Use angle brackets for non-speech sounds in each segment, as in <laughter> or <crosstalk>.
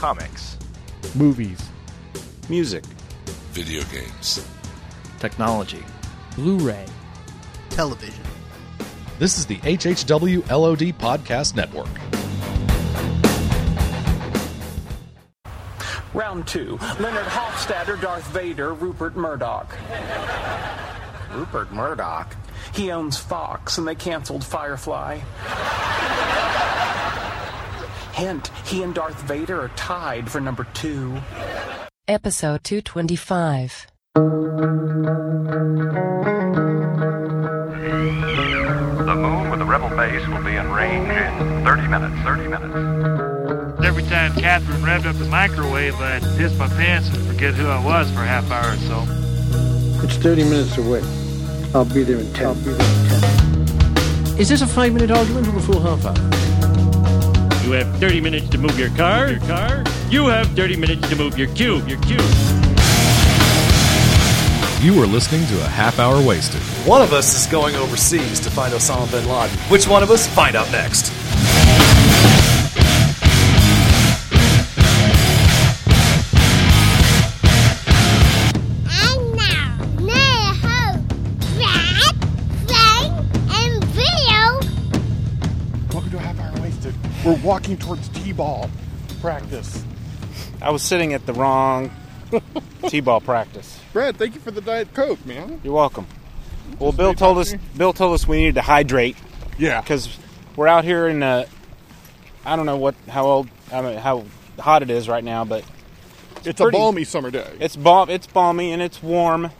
comics, movies, music, video games, technology, Blu ray, television. This is the HHW LOD Podcast Network. Round two Leonard Hofstadter, Darth Vader, Rupert Murdoch. Rupert Murdoch? He owns Fox and they canceled Firefly. Hint, he and Darth Vader are tied for number two. Episode 225. The moon with the rebel base will be in range in 30 minutes. 30 minutes. Every time Catherine revved up the microwave, I'd piss my pants and forget who I was for a half hour or so. It's 30 minutes away. I'll be there in 10. I'll be there in 10. Is this a five minute argument or a full half hour? You have 30 minutes to move your car. Your car. You have 30 minutes to move your cube. Your cube. You are listening to a half hour wasted. One of us is going overseas to find Osama bin Laden. Which one of us? Find out next. A half wasted. We're walking towards T-ball practice. I was sitting at the wrong T-ball practice. Brad, thank you for the Diet Coke, man. You're welcome. Well, Just Bill told us. me. Bill told us we needed to hydrate Yeah. because we're out here in. Uh, I don't know what how old I mean, how hot it is right now, but It's pretty- a balmy summer day. it's balm. It's balmy and it's warm.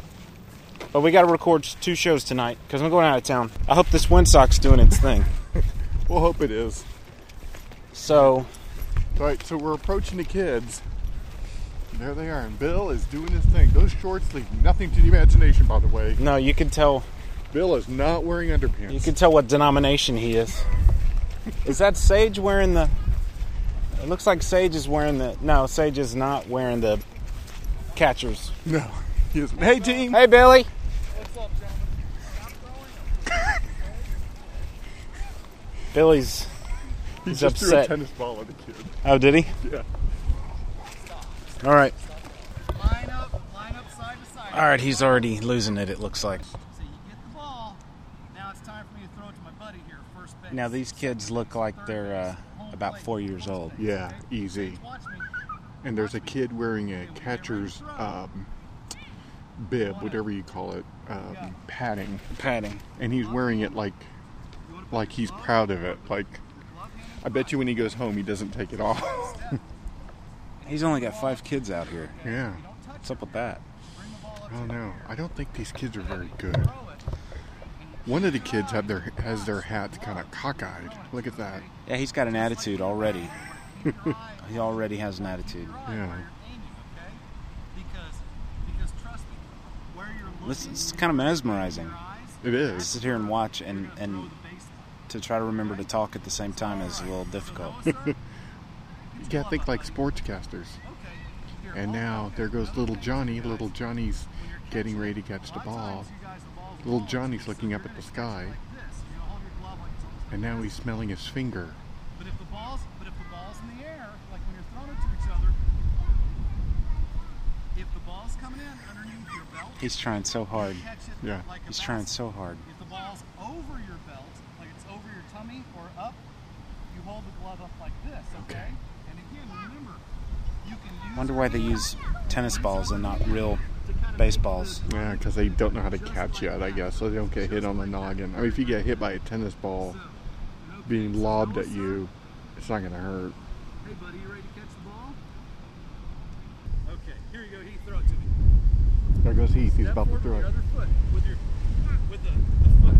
But we got to record two shows tonight because I'm going out of town. I hope this windsock's doing its thing. We'll hope it is. So All right, so we're approaching the kids. There they are, and Bill is doing his thing. Those shorts leave nothing to the imagination, by the way. no, you can tell. Bill is not wearing underpants. You can tell what denomination he is. Is that Sage wearing the? It looks like Sage is wearing the. No, Sage is not wearing the catchers. No, he isn't. Hey, team. Hey, Billy. Billy's. he he's just threw a upset. tennis ball at the kid. Oh, did he? Yeah. All right. Line up, line up side to side. All right. He's already losing it. It looks like. So you get the ball. Now it's time for me to throw it to my buddy here, first base. Now these kids look like they're uh, about four years old. Yeah, easy. And there's a kid wearing a catcher's um, bib, whatever you call it, um, padding, Padding. and he's wearing it like, like he's proud of it. Like, I bet you when he goes home, he doesn't take it off. <laughs> He's only got five kids out here. yeah. What's up with that? I don't know. I don't think these kids are very good. One of the kids have their has their hat kind of cockeyed. Look at that. Yeah, he's got an attitude already. <laughs> he already has an attitude. Yeah. Because, because trust me, where you're looking, This it's kind of mesmerizing. It is. To sit here and watch and and to try to remember to talk at the same time is a little difficult. <laughs> You gotta think like sportscasters. And now there goes little Johnny. Little Johnny's getting ready to catch the ball. Little Johnny's looking up at the sky. And now he's smelling his finger. But if the ball's, but if the ball's in the air, like when you're throwing it to each other, if the ball's coming in underneath your belt, He's trying so hard. Yeah. like a He's trying so hard. If the ball's over your belt, like it's over your tummy or up, you hold the glove up like this, okay? And again, remember, you can use Wonder why they use tennis balls and not real baseballs. Yeah, because they don't know how to catch yet, I guess. So they don't get hit on the noggin. I mean, if you get hit by a tennis ball being lobbed at you, it's not going to hurt. Hey, buddy, you ready to catch the ball? Okay, here you go. He throw it to me. There goes Heath. He's about to throw it. your other foot, with your, with the, the foot,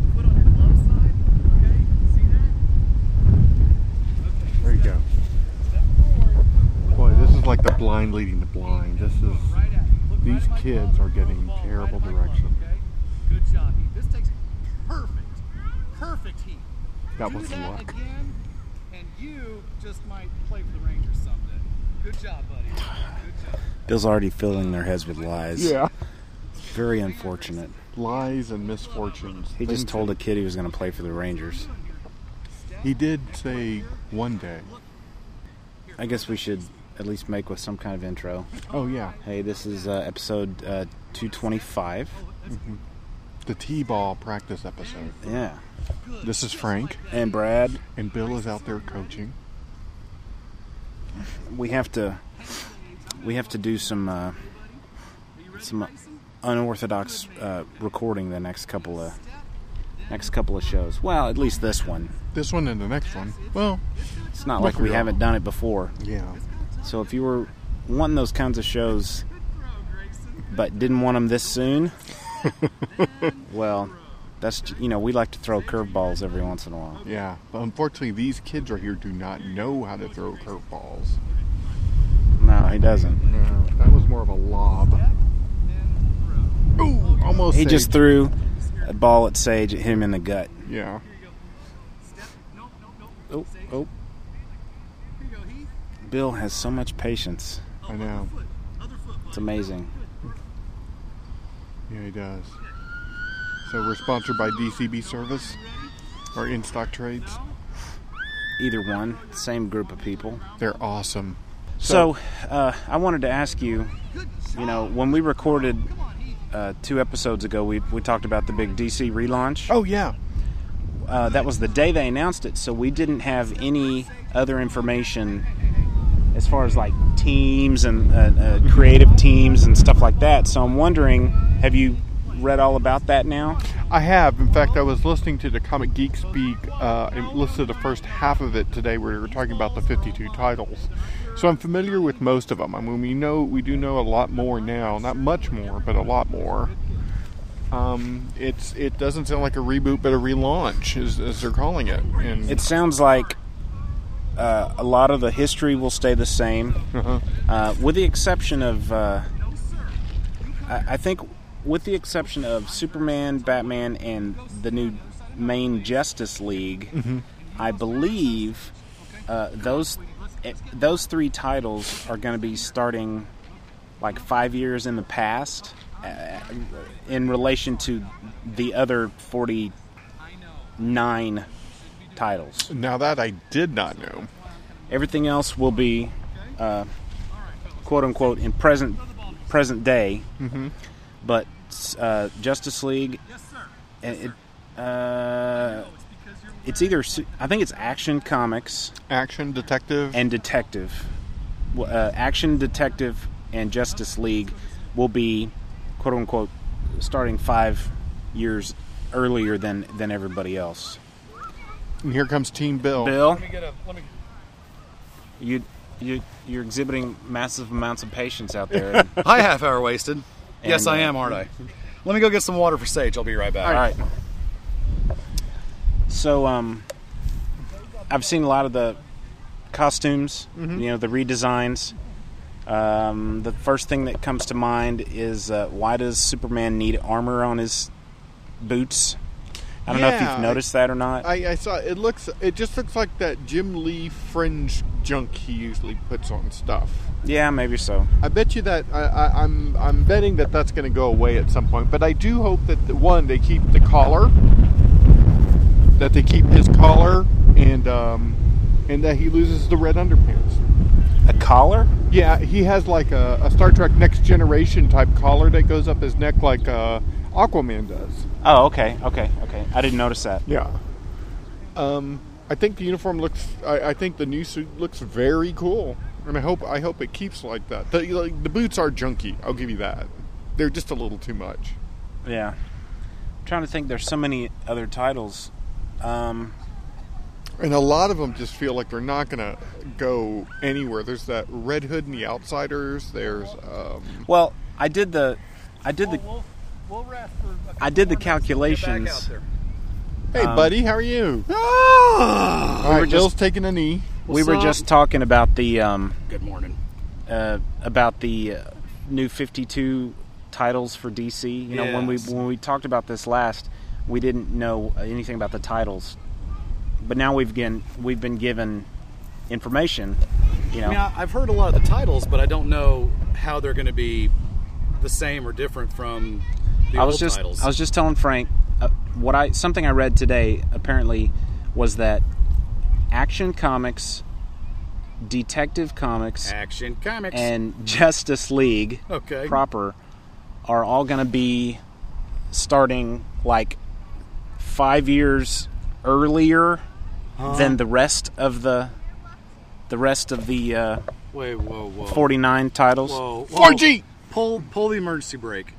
the foot on your glove side. Okay, see that? Okay. There you go. Boy, this is like the blind leading the blind. This is. Right at it. Look These right at my kids are getting Throw the ball terrible right at my glove, direction. Good job, Heath. This takes perfect, perfect heat. That Do was that luck. again, and you just might play for the Rangers someday. Good job, buddy. Good job. Bill's already filling their heads with lies. Yeah. Very unfortunate. Lies and misfortunes. He just told a kid he was going to play for the Rangers. He did say one day. I guess we should at least make with some kind of intro. Oh yeah, Hey, this is uh, episode uh, 225. the T-ball practice episode. Yeah. This is Frank And Brad, and Bill is out there coaching. we have to we have to do some uh, some unorthodox uh, recording the next couple of next couple of shows. Well, at least this one. This one and the next one. Well, It's not like we haven't done it before. yeah. So if you were wanting those kinds of shows, but didn't want them this soon, <laughs> well, that's you know we like to throw curveballs every once in a while. Yeah, but unfortunately, these kids right here do not know how to throw curveballs. No, he doesn't. No, that was more of a lob. Ooh, almost. He just threw a ball at Sage, it hit him in the gut. Yeah. Oh, oh. Bill has so much patience. I know. It's amazing. Yeah, he does. So we're sponsored by DCB Service or In Stock Trades. Either one, same group of people. They're awesome. So, uh, I wanted to ask you, you know, when we recorded uh, two episodes ago, we, we talked about the big DC relaunch. Oh yeah. Uh, that was the day they announced it, so we didn't have any other information as far as like teams and uh, uh, creative teams and stuff like that. So I'm wondering, have you read all about that now? I have. In fact, I was listening to the Comic Geek Speak uh, and listened to the first half of it today, where we were talking about the 52 titles. So I'm familiar with most of them. I mean, we know we do know a lot more now. Not much more, but a lot more. Um, it's it doesn't sound like a reboot, but a relaunch, as, as they're calling it. And It sounds like uh, a lot of the history will stay the same, Uh-huh. uh, with the exception of, uh, I, I think, with the exception of Superman, Batman, and the new main Justice League. Mhm. I believe uh, those eh, those three titles are going to be starting like five years in the past, uh, in relation to the other forty nine titles. now that I did not know. Everything else will be, uh, quote unquote, in present present day. Mhm. But uh, Justice League, and it, uh, it's either I think it's Action Comics, Action Detective, and Detective. Uh, Action Detective and Justice League will be, quote unquote, starting five years earlier than than everybody else. And here comes Team Bill. Bill, Let me get a. Let me. you you you're exhibiting massive amounts of patience out there. <laughs> Hi, half hour wasted. yes, I uh, am, aren't I? Let me go get some water for Sage. I'll be right back. All right. So, um, I've seen a lot of the costumes, Mhm. you know, the redesigns. Um, the first thing that comes to mind is uh, why does Superman need armor on his boots? I don't know if you've noticed that or not. I, I saw it. Looks. It just looks like that Jim Lee fringe junk he usually puts on stuff. yeah, maybe so. I bet you that I, I, I'm I'm betting that that's going to go away at some point. But I do hope that the, one they keep the collar, that they keep his collar, and um, and that he loses the red underpants. A collar? Yeah, he has like a, a Star Trek Next Generation type collar that goes up his neck like uh, Aquaman does. Oh, okay, okay, okay. I didn't notice that. Yeah. Um, I think the uniform looks. I, I think the new suit looks very cool, and I hope I hope it keeps like that. The, like, the boots are junky. I'll give you that. They're just a little too much. Yeah. I'm trying to think. There's so many other titles. Um, And a lot of them just feel like they're not going to go anywhere. There's that Red Hood and the Outsiders. There's um, well, I did the, I did the, We'll, we'll rest for. A I did the couple more minutes. Get back calculations. Hey, Um, buddy, how are you? Ah! All We right, were Bill's just- taking a knee. we were just talking about the um, Good morning. uh, about the uh, new 52 titles for DC. You know, when we when we talked about this last, we didn't know anything about the titles, but now we've been we've been given information. You know, I mean, I- I've heard a lot of the titles, but I don't know how they're going to be the same or different from the I was just titles. I was just telling Frank uh, what I something I read today apparently was that Action Comics Detective Comics, Action Comics. and Justice League Okay. proper are all going to be starting like five years earlier Huh? than the rest of the the rest of the uh, Wait, whoa, whoa. 49 titles. Whoa, whoa. Pull, pull the emergency brake.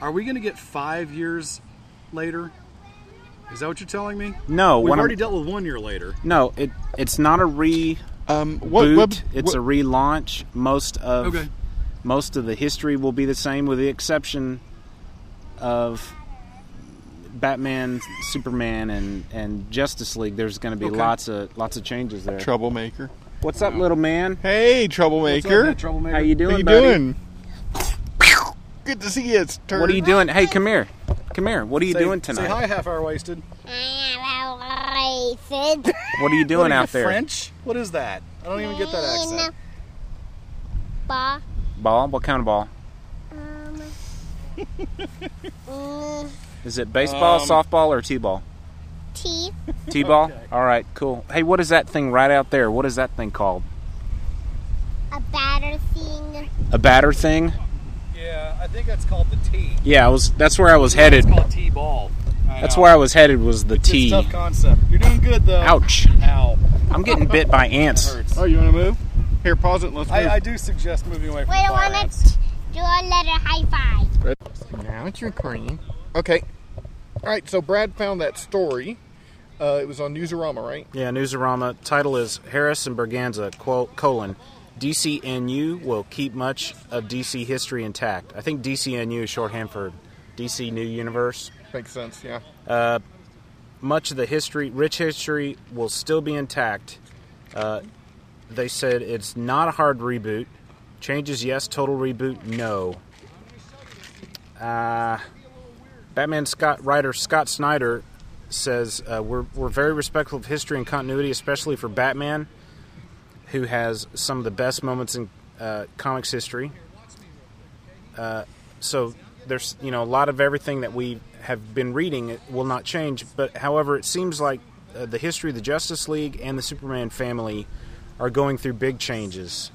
Are we going to get five years later? Is that what you're telling me? No, we've what I'm- already dealt with one year later. No, it it's not a re um, what- boot. what- it's a relaunch. Most of Okay. most of the history will be the same, with the exception of Batman, Superman, and and Justice League. There's going to be Okay. lots of lots of changes there. Troublemaker. What's up, little man? Hey, troublemaker. What's up, troublemaker? How you doing, How you buddy? doing? Good to see you. It's turn. What are you doing? Hey, come here, come here. What are you Say- doing tonight? Say hi, half hour wasted. Racist. <laughs> What are you doing What are you, out there? French? What is that? I don't even get that accent. Ball. Ball? What kind of ball? Um. <laughs> Is it baseball, Um, softball, or t-ball? T. <laughs> T-ball. All right, cool. Hey, what is that thing right out there? What is that thing called? A batter thing. A batter thing? Yeah, I think that's called the T. Yeah, I was. That's where I was headed. It's called T-ball. That's where I was headed. Was the It's a T? tough concept. You're doing good though. Ouch! Ow. I'm getting bit by <laughs> ants. Hurts. Oh, you want to move? Here, pause it. Let's move. I, I do suggest moving away from Wait, the I fire want ants. to do a letter high five. Now it's recording. Okay. All right. So Brad found that story. Uh, it was on Newsarama, right? Yeah, Newsarama. Title is Harras and Berganza, quote, colon, DCNU will keep much of DC history intact. I think DCNU is shorthand for DC New Universe. Makes sense. Yeah. Uh, much of the history, rich history, will still be intact. Uh, they said it's not a hard reboot. Changes, yes. Total reboot, no. Uh, Batman Scott writer Scott Snyder says uh, we're we're very respectful of history and continuity, especially for Batman, who has some of the best moments in uh, comics history. Uh, so there's you know a lot of everything that we have been reading it will not change. But however, it seems like uh, the history of the Justice League and the Superman family are going through big changes.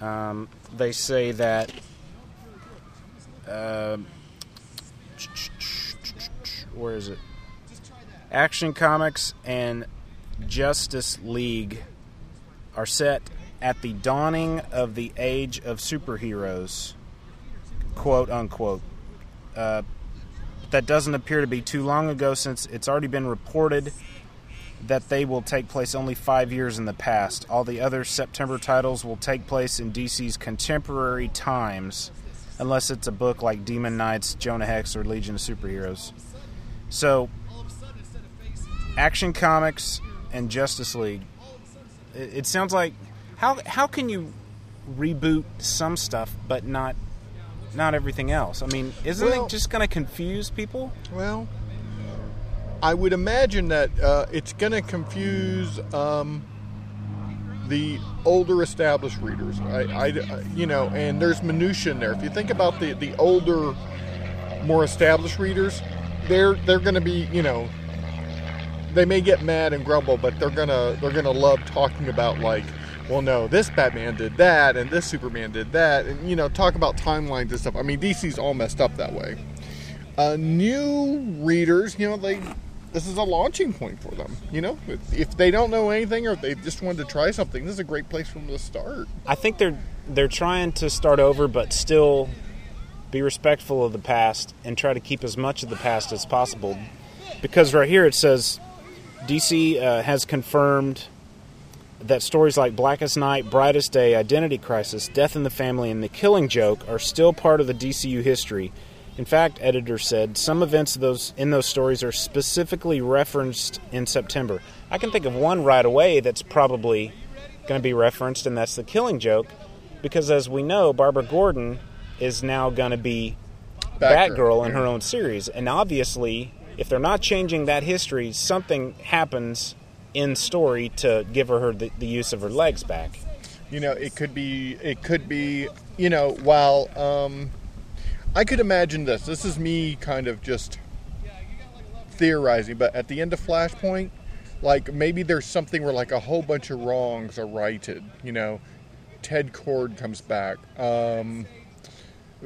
Um, they say that. um where is it? Action Comics and Justice League are set at the dawning of the age of superheroes, quote unquote. Uh, that doesn't appear to be too long ago since it's already been reported that they will take place only five years in the past. All the other September titles will take place in DC's contemporary times, unless it's a book like Demon Knights, Jonah Hex, or Legion of Superheroes. So, Action Comics and Justice League. It, it sounds like how how can you reboot some stuff but not not everything else? I mean, isn't Well- it just going to confuse people? Well, I would imagine that uh, it's going to confuse um, the older established readers. I, I- you know, and there's minutia in there. If you think about the the older, more established readers, they're they're going to be, you know, they may get mad and grumble, but they're gonna they're gonna love talking about like, well, no, this Batman did that, and this Superman did that, and you know, talk about timelines and stuff. I mean, DC's all messed up that way. Uh, new readers, you know, they this is a launching point for them. You know, if, if they don't know anything or if they just wanted to try something, this is a great place for them to start. I think they're they're trying to start over, but still be respectful of the past and try to keep as much of the past as possible. Because right here it says DC uh, has confirmed that stories like Blackest Night, Brightest Day, Identity Crisis, Death in the Family, and The Killing Joke are still part of the DCU history. In fact, editor said some events those in those stories are specifically referenced in September. I can think of one right away that's probably going to be referenced, and that's The Killing Joke, because as we know, Barbara Gordon is now going to be Batgirl, Batgirl in her own series, and obviously, if they're not changing that history, something happens in story to give her the, the use of her legs back. You know, it could be it could be you know while um, I could imagine this. This is me kind of just theorizing, but at the end of Flashpoint, like maybe there's something where like a whole bunch of wrongs are righted. You know, Ted Kord comes back. Um,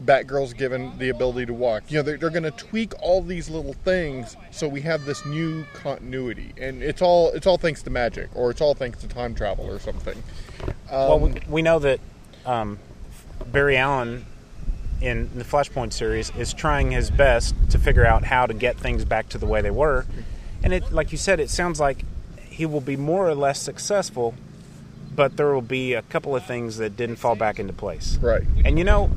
Batgirl's given the ability to walk. You know, they're, they're going to tweak all these little things so we have this new continuity, and it's all it's all thanks to magic, or it's all thanks to time travel, or something. well, Um, we, we know that um, Barry Allen in the Flashpoint series is trying his best to figure out how to get things back to the way they were, and it, like you said, it sounds like he will be more or less successful, but there will be a couple of things that didn't fall back into place. Right. And you know,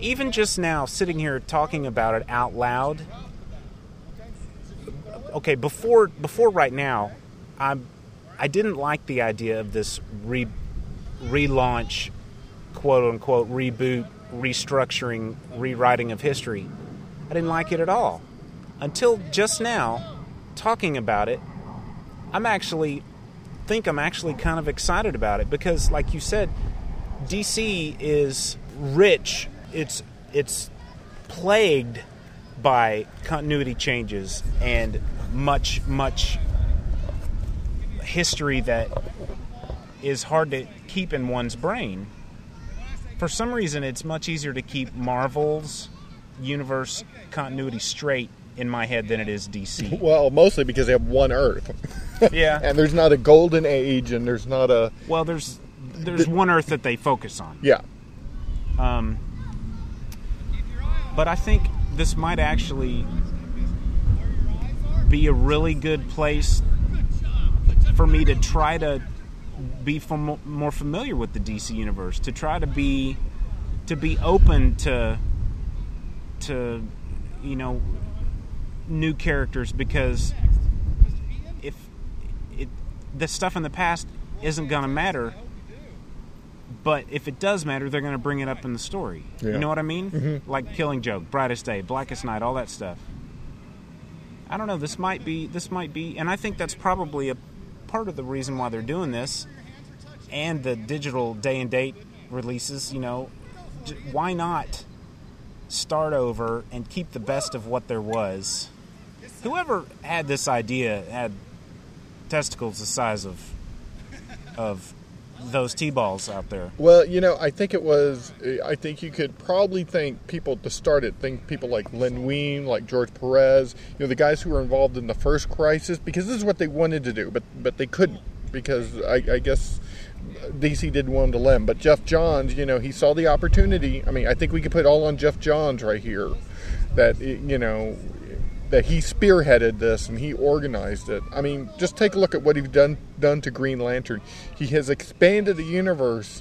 even just now, sitting here talking about it out loud. Okay, before before right now, I I didn't like the idea of this re, relaunch, quote unquote reboot, restructuring, rewriting of history. I didn't like it at all until just now, talking about it. I'm actually think I'm actually kind of excited about it because, like you said, DC is rich. It's it's plagued by continuity changes and much much history that is hard to keep in one's brain. For some reason, it's much easier to keep Marvel's universe continuity straight in my head than it is DC. <laughs> Well, mostly because they have one Earth. <laughs> Yeah. and there's not a golden age, and there's not a Well, there's there's one Earth that they focus on. yeah. Um, but I think this might actually be a really good place for me to try to be more familiar with the DC universe, to try to be to be open to to you know new characters because if it the stuff in the past isn't going to matter but if it does matter they're going to bring it up in the story. Yeah. you know what i mean? Mhm. like killing joke brightest day blackest night all that stuff. I don't know this might be this might be and i think that's probably a part of the reason why they're doing this and the digital day and date releases you know. Why not start over and keep the best of what there was? Whoever had this idea had testicles the size of of those t-balls out there Well, you know, I think it was. I think you could probably thank people to start it. Think people like Len Wein, like George Perez. You know, the guys who were involved in the first crisis because this is what they wanted to do, but but they couldn't because I, I guess DC didn't want them to lend. But Geoff Johns, you know, he saw the opportunity. I mean, I think we could put all on Geoff Johns right here. That you know. That he spearheaded this and he organized it. I mean, just take a look at what he's done done to Green Lantern. He has expanded the universe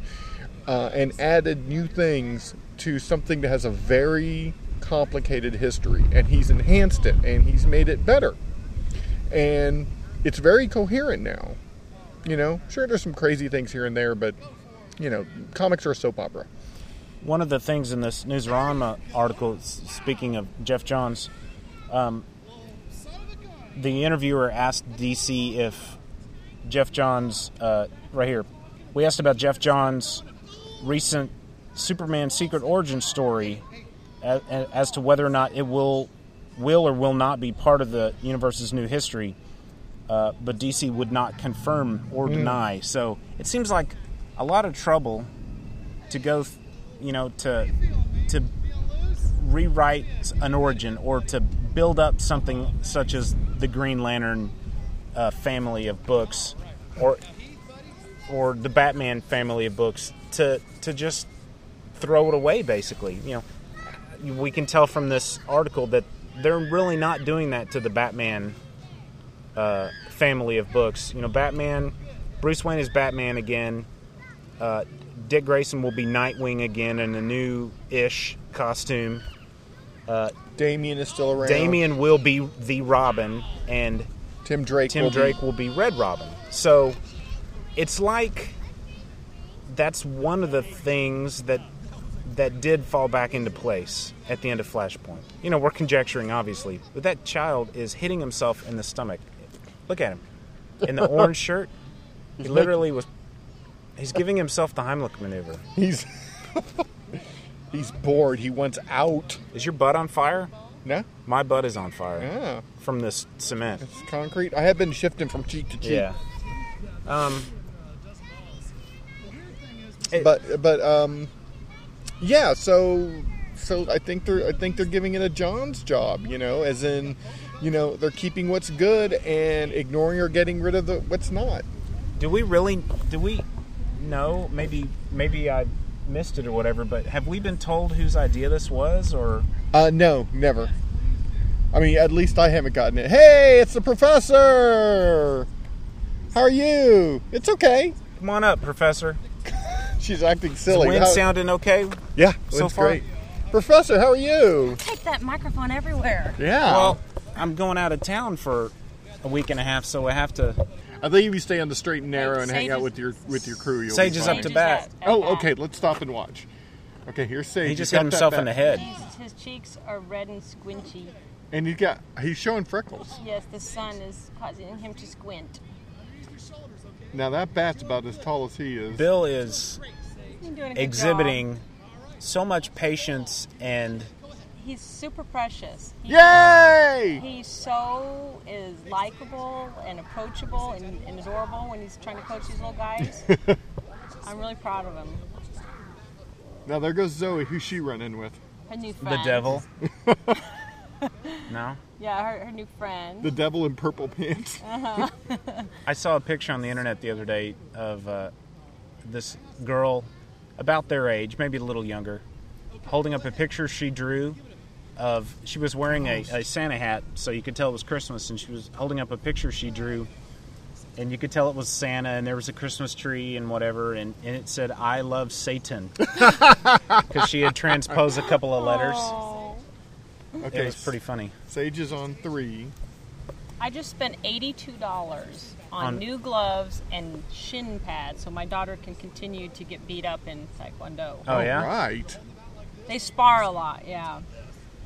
uh, and added new things to something that has a very complicated history. And he's enhanced it and he's made it better. And it's very coherent now. You know, sure, there's some crazy things here and there, but, you know, comics are a soap opera. one of the things in this Newsarama article, speaking of Geoff Johns, um, the interviewer asked DC if Geoff Johns, uh, right here, we asked about Geoff Johns' recent Superman Secret Origin story as, as to whether or not it will, will or will not be part of the universe's new history. Uh, but DC would not confirm or Mm. deny. So it seems like a lot of trouble to go, you know, to to rewrite an origin or to build up something such as the Green Lantern uh, family of books, or or the Batman family of books, to to just throw it away. Basically, you know, we can tell from this article that they're really not doing that to the Batman uh, family of books. You know, Batman, Bruce Wayne is Batman again. Uh, Dick Grayson will be Nightwing again in a new ish costume. Uh, Damian is still around. Damian will be the Robin, and Tim Drake. Tim will be- Drake will be Red Robin. So it's like that's one of the things that that did fall back into place at the end of Flashpoint. You know, we're conjecturing obviously, but that child is hitting himself in the stomach. Look at him in the orange shirt. He <laughs> literally was. He's giving himself the Heimlich maneuver. He's he's bored. He wants out. Is your butt on fire? No? My butt is on fire Yeah. from this cement. It's concrete. I have been shifting from cheek to cheek. Yeah. Um, but but um, yeah. So so I think they're I think they're giving it a John's job. You know, as in, you know, they're keeping what's good and ignoring or getting rid of the what's not. do we really? Do we know? Maybe maybe I missed it or whatever. But have we been told whose idea this was, or Uh, no, never. I mean, at least I haven't gotten it. Hey, it's the professor. How are you? It's okay. come on up, Professor? <laughs> She's acting Is the silly. wind How- sounding okay? Yeah, so far? great. Professor, how are you? Take that microphone everywhere. Yeah. Well, I'm going out of town for a week and a half, so I have to. I think if you stay on the straight and narrow and hang out is- with your with your crew, you'll Sage be is fine. up to oh, bat. Oh, okay. Let's stop and watch. Okay, here's Sage. He He's just got hit that himself in bat. the head. His, his cheeks are red and squinchy. And he's got he's showing freckles. Yes, the sun is causing him to squint. Now that bat's about as tall as he is. Bill is You're doing a good exhibiting so much patience and He's super precious. He- Yay! He so is likable and approachable and, and adorable when he's trying to coach these little guys. <laughs> I'm really proud of him. Now there goes Zoe. Who's she running with? Her new the devil. <laughs> no, Yeah, her, her new friend. The devil in purple pants. <laughs> Uh-huh. I saw a picture on the internet the other day of uh, this girl about their age, maybe a little younger, holding up a picture she drew of. She was wearing a, a Santa hat, so you could tell it was Christmas, and she was holding up a picture she drew, and you could tell it was Santa, and there was a Christmas tree and whatever, and, and it said "I love Satan" <laughs> because she had transposed a couple of letters. Okay, It was pretty funny. Sage is on three. I just spent eighty-two dollars on, On- new gloves and shin pads, so my daughter can continue to get beat up in Taekwondo. Oh, yeah? Right. They spar a lot, yeah.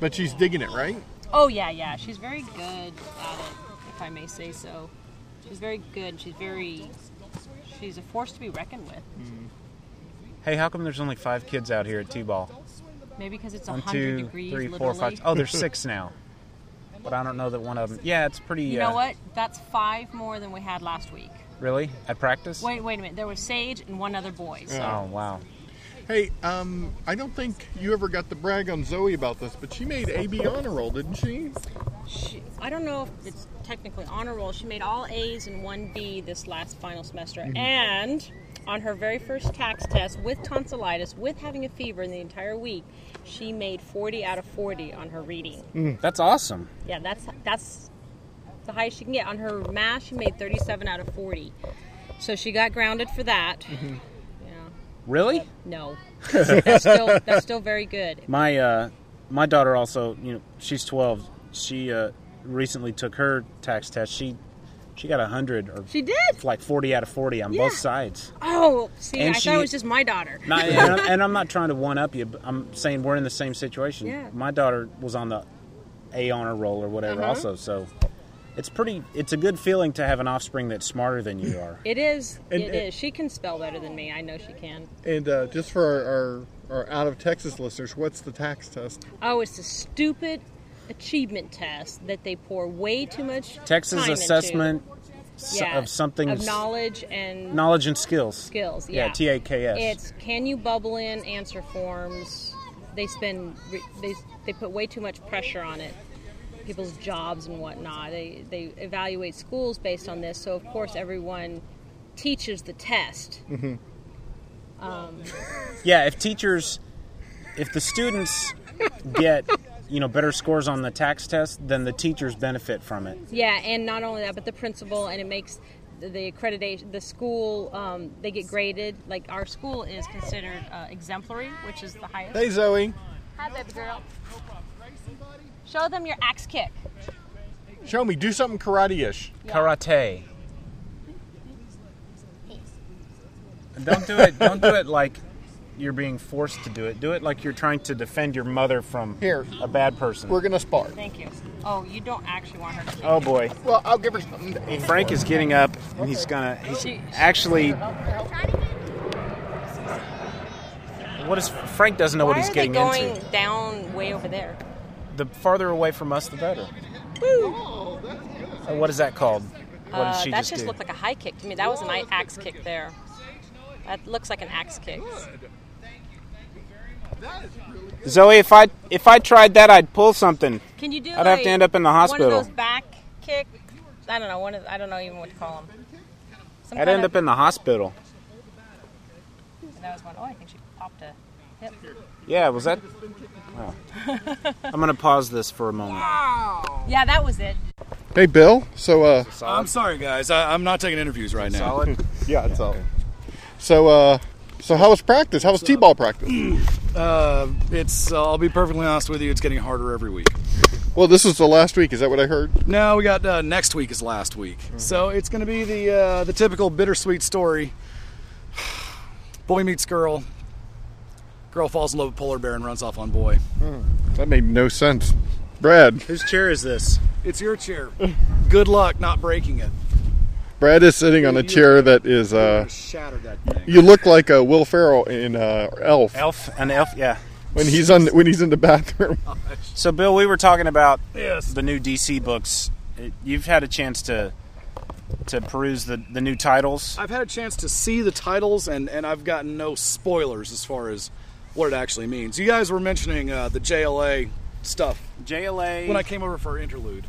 But she's digging it, right? Oh yeah, yeah. She's very good at it, if I may say so. She's very good. She's very. She's a force to be reckoned with. Hey, how come there's only five kids out here at T-ball? Maybe because it's One, hundred two, degrees. three, literally. four, five. Oh, there's <laughs> six now. But I don't know that one of them. Yeah, it's pretty. You uh, know what? That's five more than we had last week. Really? At practice? Wait, wait a minute. There was Sage and one other boy. So. Oh wow. Hey, um, I don't think you ever got to brag on Zoe about this, but she made AB honor roll, didn't she? She, I don't know if it's technically honor roll. She made all A's and one B this last final semester, Mhm. and on her very first TAKS test with tonsillitis, with having a fever in the entire week, she made 40 out of 40 on her reading. That's awesome. Yeah, that's that's the highest she can get. On her math, she made 37 out of 40. So she got grounded for that. Really? No, that's still that's still very good. My uh, my daughter also, you know, she's 12. She uh, recently took her TAKS test. She she got a 100 or She did? like 40 out of 40 on Yeah. both sides. Oh, see, And I she- thought it was just my daughter. Not, and, I'm, and I'm not trying to one up you, but I'm saying we're in the same situation. Yeah. My daughter was on the A honor roll or whatever Uh-huh. also, so it's pretty it's a good feeling to have an offspring that's smarter than you are. It is. And- it is. She can spell better than me. I know she can. And uh, just for our, our, our out of Texas listeners, what's the TAKS test? Oh, it's a stupid achievement test that they pour way too much Texas time assessment into. s- Yeah, of something of knowledge and knowledge and skills. skills. Yeah, Yeah, T A K S. It's can you bubble in answer forms? They spend re- they they put way too much pressure on it. People's jobs and whatnot. They they evaluate schools based on this. So of course everyone teaches the test. Mm-hmm. Um, Yeah, if teachers, if the students get you know better scores on the TAKS test, then the teachers benefit from it. Yeah, and not only that, but the principal, and it makes the, the accreditation, the school, um, they get graded. Like our school is considered uh, exemplary, which is the highest. Hey, Zoe. Hi, baby girl. Show them your axe kick. Show me. Do something karate-ish. Karate. Don't do it. Don't do it like you're being forced to do it. Do it like you're trying to defend your mother from Here. a bad person. We're gonna spar. Thank you. Oh, you don't actually want her to kick Oh you. boy. Well, I'll give her something to aim Frank for. is getting up and he's gonna. He's She- actually. What is Frank doesn't know Why what he's are getting they going into. down way over there? The farther away from us, the better. Uh, what is that called? What Uh, did she that just, just do? looked like a high kick to me. That was an i- axe kick there. That looks like an axe kick. Zoe, if I if I tried that, I'd pull something. Can you do? I'd have to end up in the hospital. One of those back kick. I don't know. One of, I don't know even what to call them. Some I'd end of- up in the hospital. And that was one. Oh, I think she popped a hip. Yeah, was that? Wow. I'm gonna pause this for a moment. Yeah, that was it. Hey, Bill. So, uh, I'm sorry, guys. I, I'm not taking interviews right now. Solid. <laughs> yeah, it's solid. So, uh, so how was practice? How was t-ball practice? <clears throat> Uh, it's. Uh, I'll be perfectly honest with you. It's getting harder every week. Well, this is the last week. Is that what I heard? No, we got uh, next week is last week, so it's going to be the uh, the typical bittersweet story. <sighs> Boy meets girl. Girl falls in love with polar bear and runs off on boy. That made no sense. Brad. Whose chair is this? It's your chair. <laughs> Good luck not breaking it. Brad is sitting on a chair that is. Uh, Shattered that thing. you look like a Will Ferrell in uh, Elf Elf, an elf, yeah. when he's on when he's in the bathroom. <laughs> So, Bill, we were talking about Yes. the new DC books. You've had a chance to to peruse the, the new titles. I've had a chance to see the titles, and, and I've gotten no spoilers as far as what it actually means. You guys were mentioning uh, the JLA stuff JLA, when I came over for interlude.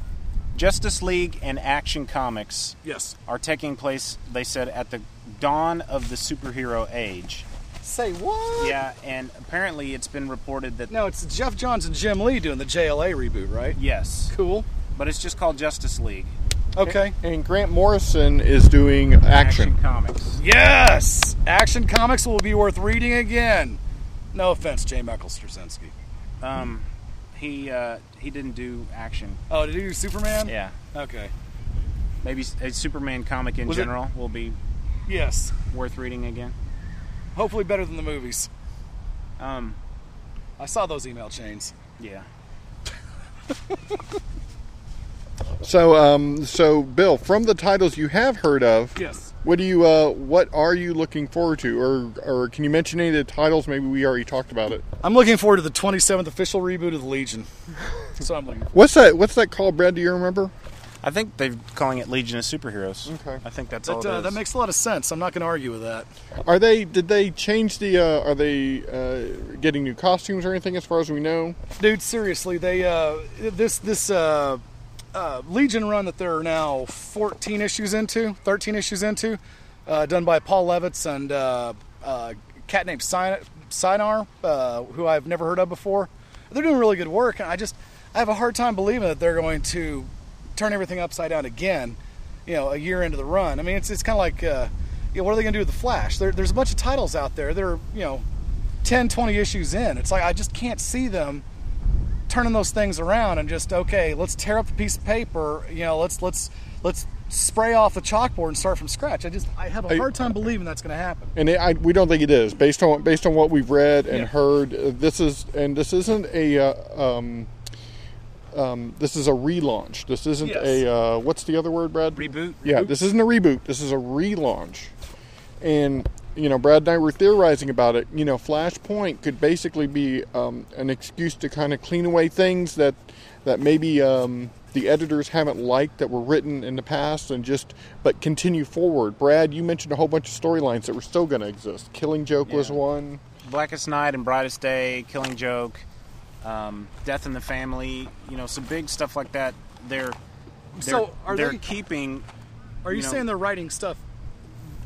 Justice League, and Action Comics Yes. are taking place. They said at the dawn of the superhero age. Say what? Yeah, and apparently it's been reported that No, it's Geoff Johns and Jim Lee doing the JLA reboot, right? yes, Cool. but it's just called Justice League. Okay. And Grant Morrison is doing action. Comics. Yes! Action Comics will be worth reading again. No offense, J. Michael Straczynski. Um, he uh, he didn't do action. Oh, did he do Superman? Yeah, Okay. maybe a Superman comic in Was it- general will be Yes. worth reading again. Hopefully better than the movies. Um, I saw those email chains. yeah. <laughs> So, um, so Bill, from the titles you have heard of, Yes. What do you, uh, what are you looking forward to, or, or can you mention any of the titles? Maybe we already talked about it. I'm looking forward to the 27th official reboot of the Legion. <laughs> That's what I'm looking for. What's that? What's that called, Brad? Do you remember? I think they're calling it Legion of Superheroes. Okay. I think that's all That, it uh, is. that makes a lot of sense. I'm not going to argue with that. Are they? Did they change the? Uh, are they uh, getting new costumes or anything? As far as we know, Dude, seriously, they uh, this this uh, Legion run that they're now 14 issues into, 13 issues into, uh, done by Paul Levitz and uh, uh, a cat named Sin- Cinar, uh, who I've never heard of before. They're doing really good work, and I just I have a hard time believing that they're going to turn everything upside down again. You know, a year into the run. I mean, it's it's kind of like. You know, what are they going to do with the Flash? There, there's a bunch of titles out there. They're, you know, 10, 20 issues in. It's like I just can't see them turning those things around and just okay, let's tear up a piece of paper. You know, let's let's let's spray off the chalkboard and start from scratch. I just I have a hard time believing that's going to happen. and it, I, we don't think it is based on based on what we've read and Yeah. heard. Uh, this is and this isn't a. Uh, um, um, this is a relaunch. This isn't Yes. a uh, what's the other word, Brad? Reboot? Yeah, this isn't a reboot. This is a relaunch. And you know, Brad and I were theorizing about it. You know, Flashpoint could basically be um, an excuse to kind of clean away things that that maybe um, the editors haven't liked that were written in the past, and just but continue forward. Brad, you mentioned a whole bunch of storylines that were still going to exist. Killing Joke was one. Blackest Night and Brightest Day, Killing Joke, um, Death in the Family. You know, some big stuff like that. They're, they're So, are they're they- keeping. Are you, know, saying they're writing stuff?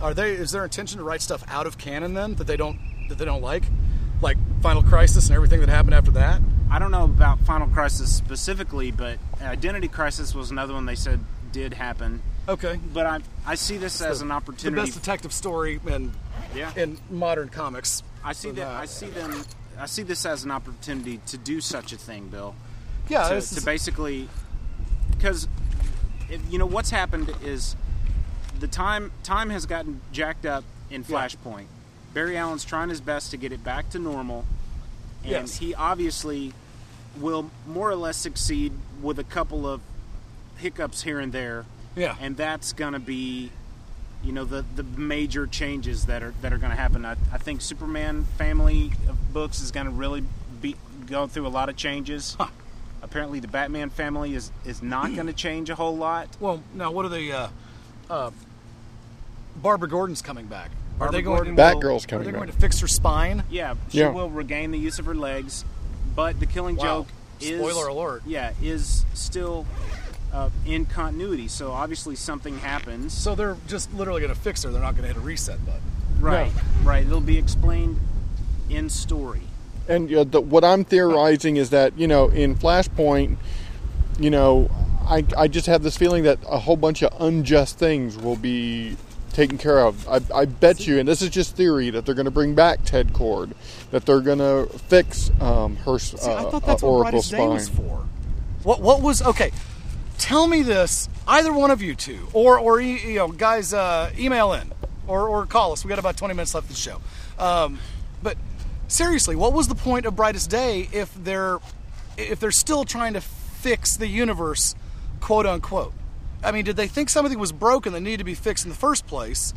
Are they? Is their intention to write stuff out of canon then that they don't that they don't like, like Final Crisis and everything that happened after that? I don't know about Final Crisis specifically, but Identity Crisis was another one they said did happen. Okay, But I I see this as the- an the opportunity. best detective story in yeah, in modern comics. I see that. I see them. I see this as an opportunity to do such a thing, Bill. Yeah, to, to basically because you know what's happened is the time time has gotten jacked up in Yeah. Flashpoint. Barry Allen's trying his best to get it back to normal, and Yes. he obviously will more or less succeed with a couple of hiccups here and there. Yeah. and that's going to be you know the the major changes that are that are going to happen. I, I think Superman family of books is going to really be go through a lot of changes. Apparently, the Batman family is is not going to <clears throat> change a whole lot. Well, now what are they? Uh, uh, Barbara Gordon's coming back. Are they going? Gordon to, Batgirl's Are coming they back. going to fix her spine? Yeah, she Yeah. will regain the use of her legs, but the Killing Wow. Joke is Spoiler alert. Yeah, is still uh, in continuity. So obviously something happens. So they're just literally going to fix her. They're not going to hit a reset button. Right, right. It'll be explained in story. And uh, the, what I'm theorizing is that you know in Flashpoint, you know, I I just have this feeling that a whole bunch of unjust things will be taken care of. I, I bet you, and this is just theory, that they're going to bring back Ted Kord, that they're going to fix um, her uh, See, I thought that's uh, what Oracle Brightest Day spine. was for. What what was okay? Tell me this, either one of you two, or or you know, guys, uh, email in or or call us. We got about twenty minutes left of the show. Um, but seriously, what was the point of Brightest Day if they're if they're still trying to fix the universe, quote unquote? I mean, did they think something was broken that needed to be fixed in the first place?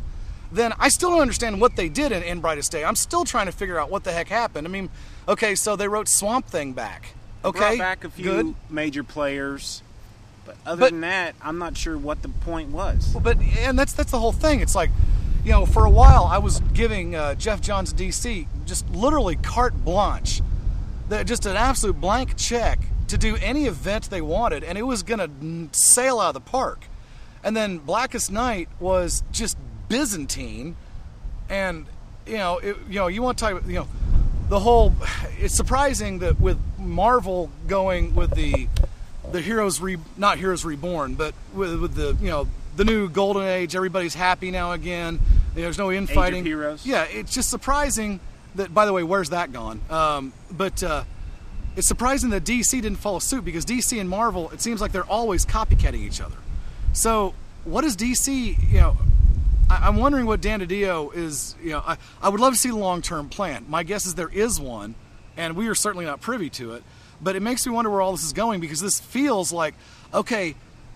Then I still don't understand what they did in, in Brightest Day. I'm still trying to figure out what the heck happened. I mean, okay, so they wrote Swamp Thing back. Okay, Brought back a few good. major players, but other But- than that, I'm not sure what the point was. But and that's that's the whole thing. It's like, you know, for a while I was giving uh, Geoff Johns DC just literally carte blanche, just an absolute blank check to do any event they wanted, and it was gonna mm, sail out of the park. And then Blackest Night was just Byzantine, and you know, it, you know, you want to talk, about, you know, the whole. It's surprising that with Marvel going with the the heroes re not heroes reborn, but with, with the you know the new golden age, everybody's happy now again. There's no infighting. heroes. Yeah, it's just surprising that. By the way, where's that gone? Um, but uh, it's surprising that DC didn't follow suit because DC and Marvel, it seems like they're always copycatting each other. So what is DC? You know, I, I'm wondering what Dan DiDio is. You know, I, I would love to see the long term plan. My guess is there is one, and we are certainly not privy to it. But it makes me wonder where all this is going because this feels like okay,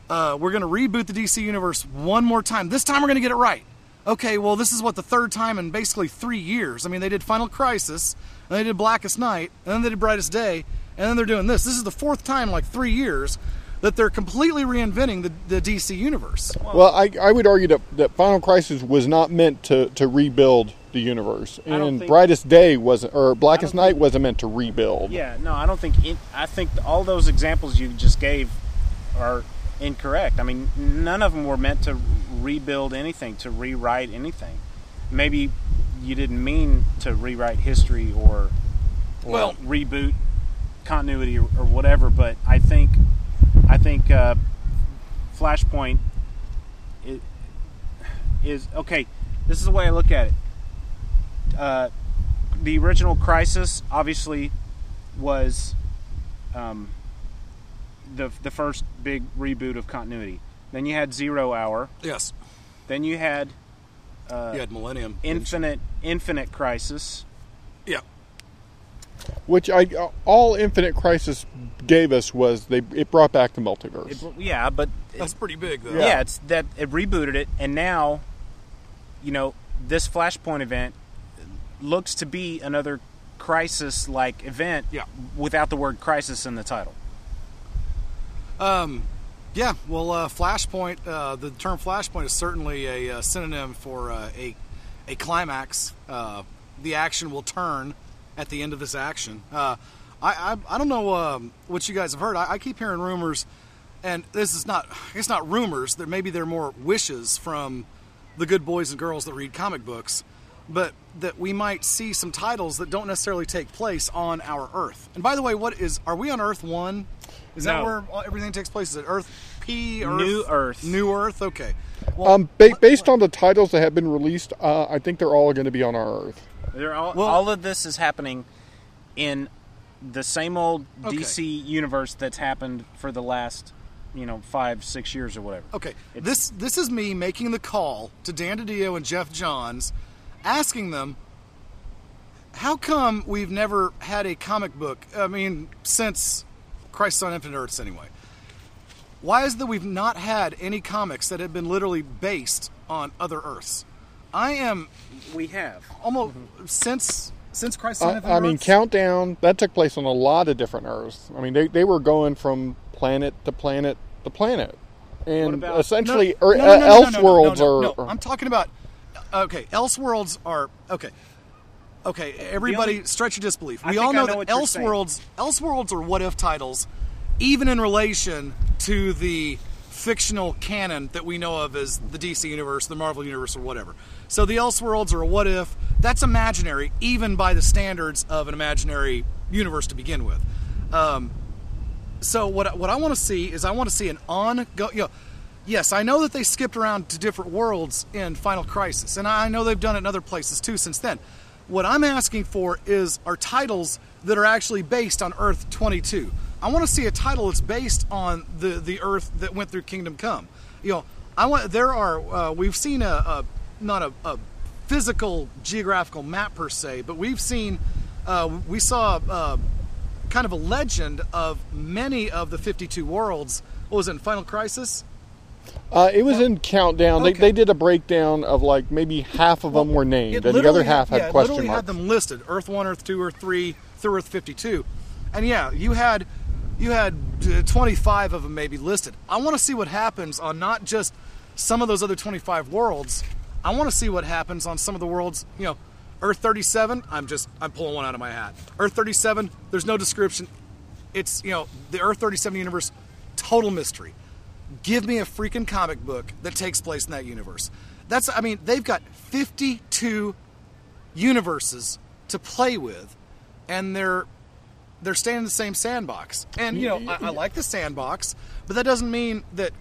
uh, we're going to reboot the DC universe one more time. This time we're going to get it right. Okay, well, this is what the third time in basically three years. I mean, they did Final Crisis, and they did Blackest Night, and then they did Brightest Day, and then they're doing this. This is the fourth time in like three years that they're completely reinventing the, the DC universe. Well, I, I would argue that, that Final Crisis was not meant to, to rebuild the universe, and Brightest Day wasn't, or Blackest Night wasn't meant to rebuild. Yeah, no, I don't think. It, I think all those examples you just gave are incorrect. I mean, none of them were meant to rebuild anything, to rewrite anything. Maybe you didn't mean to rewrite history or, or Well- reboot continuity or, or whatever. But I think, I think uh, Flashpoint i- is okay. This is the way I look at it. Uh, the original Crisis obviously was um, the the first big reboot of continuity. Then you had Zero Hour. Yes. Then you had uh, You had Millennium. Infinite Infinite Crisis. Yeah. Which I all Infinite Crisis gave us was they it brought back the multiverse. It, yeah, but That's pretty big, though. yeah. it's that it rebooted it, and now, you know, this Flashpoint event looks to be another crisis-like event. Yeah. without the word crisis in the title. Um, yeah, well, uh, Flashpoint, uh, the term Flashpoint is certainly a uh, synonym for uh, a, a climax. Uh, the action will turn at the end of this action. Uh, I, I, I don't know um, what you guys have heard. I, I keep hearing rumors, and this is not, it's not rumors. There maybe they're more wishes from the good boys and girls that read comic books, but that we might see some titles that don't necessarily take place on our Earth. And by the way, what is? Are we on Earth One? Is that No. where everything takes place? Is it Earth P? Earth, New Earth. New Earth. Okay. Well, um, ba- based on the titles that have been released, uh, I think they're all going to be on our Earth. They're all, Well- all of this is happening in the same old Okay. DC universe that's happened for the last, you know, five, six years or whatever. Okay, It's- this this is me making the call to Dan DiDio and Geoff Johns, asking them, how come we've never had a comic book? I mean, since Crisis on Infinite Earths, anyway. Why is it that we've not had any comics that have been literally based on other Earths? I am We have. almost since since Christ's Son I, of I mean, Earths? Countdown, that took place on a lot of different Earths. I mean, they, they were going from planet to planet to planet. And about- essentially, No, er, no, no, uh, no, no, no, no, Elseworlds no, no, are. no. I'm talking about. Okay, Elseworlds are okay. Okay, everybody, only- stretch your disbelief. We all know, know that what you're saying. Elseworlds, Elseworlds are what if titles, even in relation to the fictional canon that we know of as the DC universe, the Marvel universe, or whatever. So the Elseworlds are a what if. That's imaginary, even by the standards of an imaginary universe to begin with. Um, so what I- what I want to see is I want to see an ongoing. You know, yes, I know that they skipped around to different worlds in Final Crisis, and I know they've done it in other places too since then. What I'm asking for is are titles that are actually based on Earth 22. I want to see a title that's based on the the Earth that went through Kingdom Come. You know, I want there are uh, we've seen a, a not a, a physical geographical map per se, but we've seen uh, we saw. Uh, kind of a legend of many of the 52 worlds. What was it in Final Crisis? Uh, it was in Countdown. Okay. They, they did a breakdown of like maybe half of them were named, and the other half had it question literally marks. had them listed: Earth One, Earth Two, Earth Three, through Earth 52. And yeah, you had you had uh, 25 of them maybe listed. I want to see what happens on not just some of those other 25 worlds. I want to see what happens on some of the worlds. You know, Earth 37. I'm just I'm pulling one out of my hat. Earth 37. There's no description. It's you know the Earth 37 universe, total mystery. Give me a freaking comic book that takes place in that universe. That's I mean they've got 52 universes to play with, and they're they're staying in the same sandbox. And you know I, I like the sandbox, but that doesn't mean that.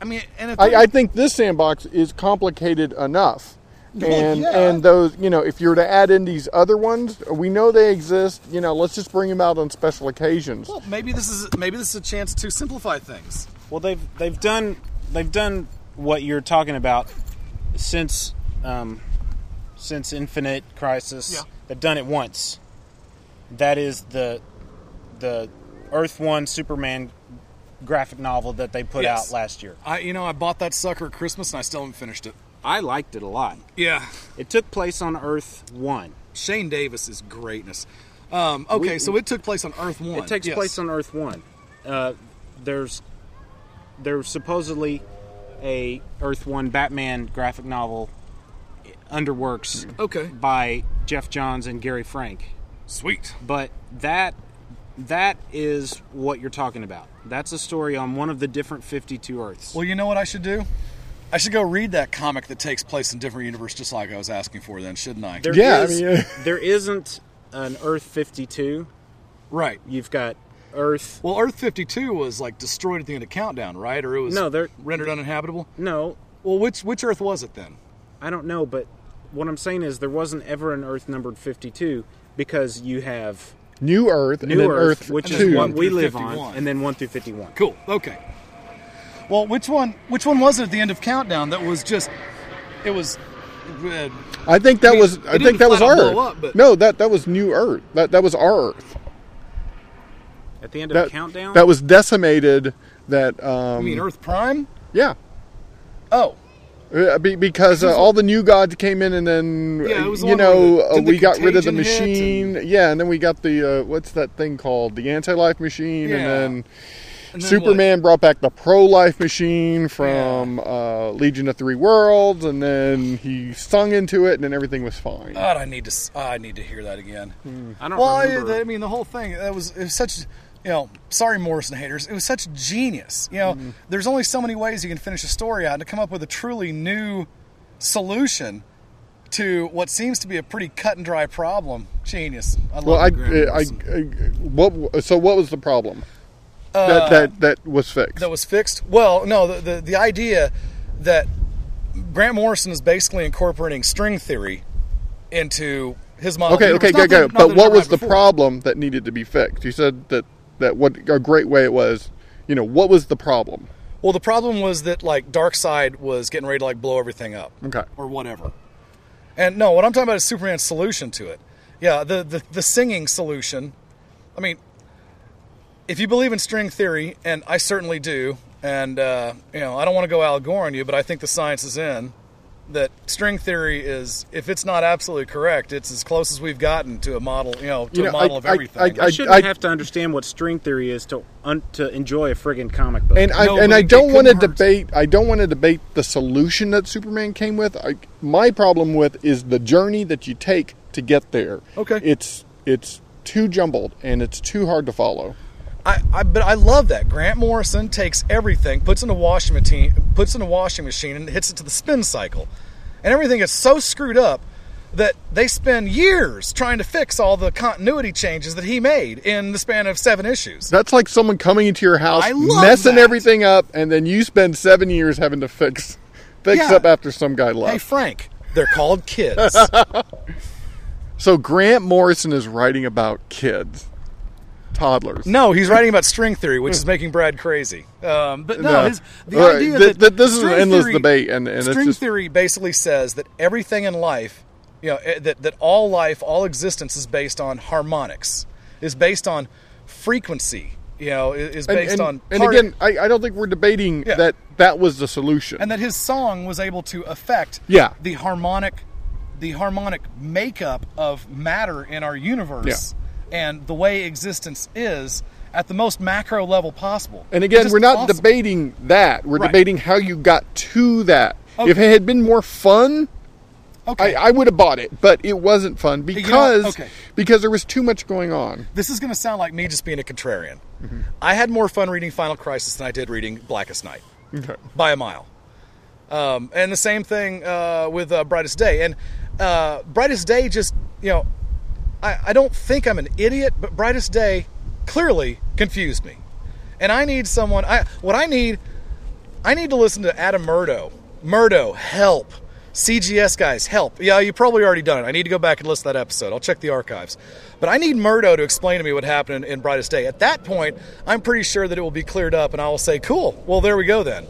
I mean, and if I, I think this sandbox is complicated enough. Well, And yeah. and those you know if you were to add in these other ones, we know they exist. You know, let's just bring them out on special occasions. well, maybe this is maybe this is a chance to simplify things. Well, they've they've done they've done what you're talking about since um, since Infinite Crisis. Yeah. They've done it once. That is the the Earth One Superman graphic novel that they put Yes. out last year. I you know I bought that sucker at Christmas and I still haven't finished it. I liked it a lot. Yeah, It took place on Earth One. Shane Davis is greatness. Um, okay, We- so it took place on Earth One. It takes Yes. place on Earth One. Uh, there's there's supposedly a Earth One Batman graphic novel underworks Okay. by Geoff Johns and Gary Frank. Sweet. But that that is what you're talking about. That's a story on one of the different 52 Earths. Well, you know what I should do? I should go read that comic that takes place in different universes, just like I was asking for. Then, shouldn't I? There Yeah, I mean, uh, <laughs> there isn't an Earth 52. right. You've got Earth. Well, Earth 52 was like destroyed at the end of Countdown, right? Or it was No, they're- rendered uninhabitable. No, Well, which which Earth was it then? I don't know, but what I'm saying is there wasn't ever an Earth numbered 52 because you have New Earth New and Earth, Earth, which and is then two. what we live 51. on, and then 1 through 51. Cool. Okay. Well, which one? Which one was it at the end of Countdown? That was just. It was. Uh, I think that I mean, was. I think that was our Earth. up, but- no, that that was New Earth. That that was our Earth. At the end of That Countdown? that was decimated. That um, I mean, Earth Prime. yeah. Oh, Uh, be, because uh, all the new gods came in, and then Yeah, it was the you know the- uh, we got rid of the contagion hit machine. Yeah, and then we got the uh, what's that thing called? The anti-life machine, Yeah. and then And then Superman brought back the pro-life machine from uh, Legion of Three Worlds, and then he sung into it, and then everything was fine. God, I need to. s- I need to hear that again. I don't Well, I, remember. I mean, the whole thing. That was it was such. You know, sorry, Morrison haters. It was such genius. You know, Mm-hmm. there's only so many ways you can finish a story out, and to come up with a truly new solution to what seems to be a pretty cut and dry problem. Genius. I love well, I, I, I, what? So what was the problem? Uh, that that that was fixed. that was fixed. Well, no, the, the the idea that Grant Morrison is basically incorporating string theory into his model. Okay, okay, universe. okay, Not okay. that- not But what was the before. problem that needed to be fixed? You said that that what a great way it was. You know, what was the problem? Well, the problem was that like Darkseid was getting ready to like blow everything up. Okay. Or whatever. And no, what I'm talking about is Superman's solution to it. Yeah, the the, the singing solution. I mean, if you believe in string theory, and I certainly do, and uh, you know, I don't want to go Al Gore on you, but I think the science is in. that string theory is, if it's not absolutely correct, it's as close as we've gotten to a model, you know, to You a model I- of everything. I- I shouldn't have to understand what string theory is to un- to enjoy a friggin' comic book. And I No, and I don't want to debate. I don't want to debate the solution that Superman came with. I, my problem with is the journey that you take to get there. Okay. It's it's too jumbled and it's too hard to follow. I, I but I love that Grant Morrison takes everything, puts in a washing machine, puts in a washing machine, and hits it to the spin cycle, and everything is so screwed up that they spend years trying to fix all the continuity changes that he made in the span of seven issues. That's like someone coming into your house, messing that. everything up, and then you spend seven years having to fix fix Yeah. up after some guy left. Hey. Frank, they're called kids. <laughs> so Grant Morrison is writing about kids, toddlers. no, he's writing about string theory, which is making Brad crazy. Um, but no, No. his, the right, idea th- that this is an endless theory- debate, and- and string just- theory basically says that everything in life, you know, eh, that that all life, all existence is based on harmonics, is based on frequency. You know, is And, based and- on and again, I, I don't think we're debating Yeah. that that was the solution. and that his song was able to affect Yeah. the harmonic the harmonic makeup of matter in our universe and the way existence is at the most macro level possible. And again, we're not awesome. debating that. We're Right. debating how you got to that. Okay. If it had been more fun, Okay. I, I would have bought it. But it wasn't fun You know because Okay. because there was too much going on. This is going to sound like me just being a contrarian. I had more fun reading Final Crisis than I did reading Blackest Night by a mile. Um, and the same thing uh, with uh, Brightest Day. And uh, Brightest Day just, you know, I, I don't think I'm an idiot, but Brightest Day clearly confused me. And I need someone, I what I need, I need to listen to Adam Murdough. Murdough, help. CGS guys, help. Yeah, you probably already done it. I need to go back and listen to that episode. I'll check the archives. But I need Murdough to explain to me what happened in, in Brightest Day. At that point, I'm pretty sure that it will be cleared up, and I will say, "Cool. Well, there we go then."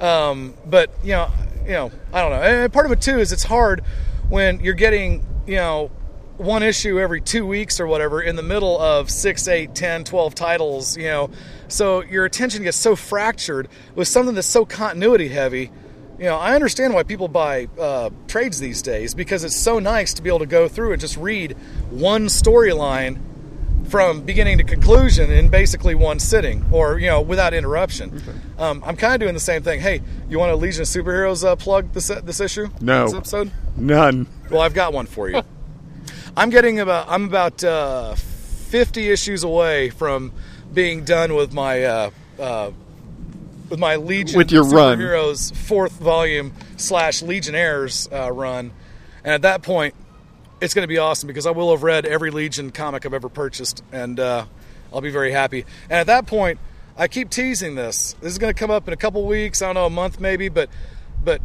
Um, but you know, you know, I don't know. And part of it too is it's hard when you're getting, you know, one issue every two weeks or whatever in the middle of six, eight, 10, 12 titles, you know. So your attention gets so fractured with something that's so continuity heavy. You know, I understand why people buy uh, trades these days because it's so nice to be able to go through and just read one storyline from beginning to conclusion in basically one sitting or, you know, without interruption. Um, I'm kind of doing the same thing. Hey, you want a Legion of Superheroes uh, plug this, this issue? No. This episode? None. Well, I've got one for you. <laughs> I'm getting about I'm about uh, 50 issues away from being done with my uh, uh, with my Legion With your run. Superheroes fourth volume slash Legionnaires uh, run, and at that point, it's going to be awesome because I will have read every Legion comic I've ever purchased, and uh, I'll be very happy. And at that point, I keep teasing this. This is going to come up in a couple weeks. I don't know, a month maybe, but but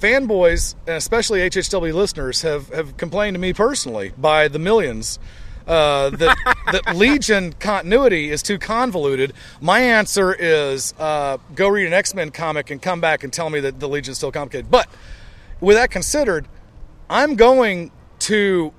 fanboys and especially HHW listeners have, have complained to me personally by the millions uh, that <laughs> that Legion continuity is too convoluted. My answer is uh, go read an X Men comic and come back and tell me that the Legion's still complicated. But with that considered, I'm going to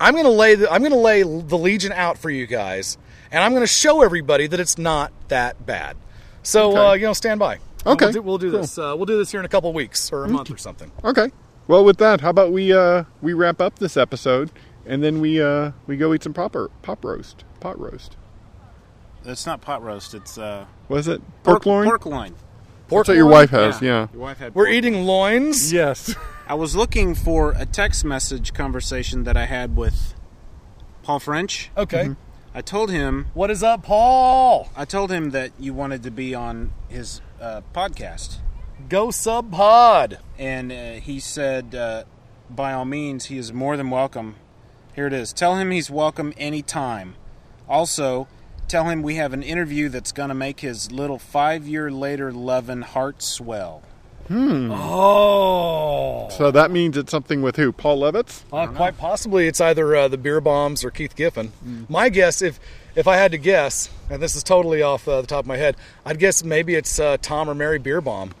I'm going to lay the, I'm going to lay the Legion out for you guys, and I'm going to show everybody that it's not that bad. So Okay. uh, you know, stand by. Okay, we'll do, we'll do cool. this. Uh, we'll do this here in a couple weeks or a month or something. Okay. Well, with that, how about we uh, we wrap up this episode and then we uh, we go eat some proper pop roast pot roast. It's not pot roast. It's uh, Was it pork, loin? Pork loin. That's what your wife has. Yeah. Your wife had. We're pork eating loins. Yes. I was looking for a text message conversation that I had with Paul French. Okay. Mm-hmm. I told him. What is up, Paul? I told him that you wanted to be on his uh, podcast. Go sub pod. And uh, he said, uh, by all means, he is more than welcome. Here it is. Tell him he's welcome anytime. Also, tell him we have an interview that's going to make his little five year later lovin' heart swell. Hmm. Oh. So that means it's something with who? Paul Levitz? Uh, quite possibly it's either uh, the Bierbaums or Keith Giffen. Mm. My guess, if if I had to guess, and this is totally off uh, the top of my head, I'd guess maybe it's uh, Tom or Mary Bierbaum.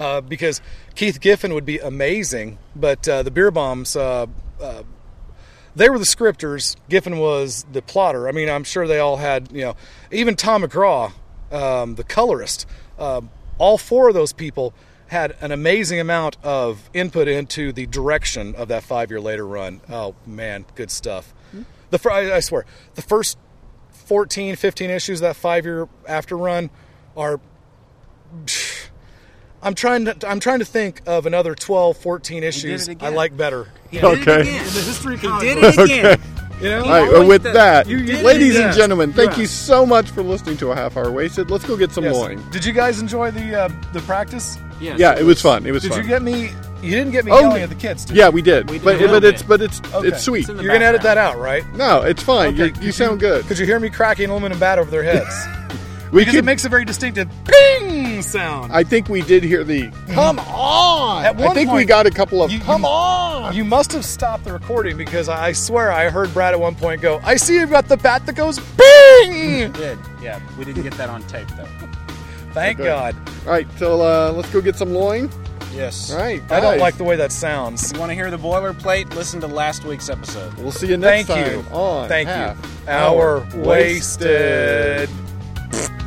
Uh, because Keith Giffen would be amazing, but uh, the Bierbaums, uh, uh, they were the scripters. Giffen was the plotter. I mean, I'm sure they all had, you know, even Tom McCraw, um, the colorist. All four of those people had an amazing amount of input into the direction of that five year later run. Oh man, good stuff. The fir- I, I swear, the first 14, 15 issues that five year after run are. I'm trying to I'm trying to think of another 12, 14 issues I like better. He Okay. In the history of He did it again. <laughs> Okay. You know? All right, well, with does. that, You- you- ladies yeah. and gentlemen, thank Yeah. you so much for listening to a half hour wasted. Let's go get some Yes. loin. Did you guys enjoy the uh, the practice? Yes, Yeah, it was fun. It was Did fun. you get me? You didn't get me Oh, yelling at the kids. Did yeah, you? we did. We did but a but it's but it's Okay. it's sweet. It's You're gonna edit that out, right? No, it's fine. Okay, You're, you sound good. Could you hear me cracking aluminum bat over their heads? <laughs> We because could, it makes a very distinctive ping sound. I think we did hear the come on. At one I think we got a couple of you- come you- on. You must have stopped the recording because I swear I heard Brad at one point go, "I see you've got the bat that goes ping." Did yeah, we didn't get that on tape though. <laughs> Thank Okay. God. All right, so uh, let's go get some loin. Yes. All right, I don't like the way that sounds. If you want to hear the boilerplate, listen to last week's episode. We'll see you next time. Thank time you. on Thank Half you. Hour wasted. Pfft.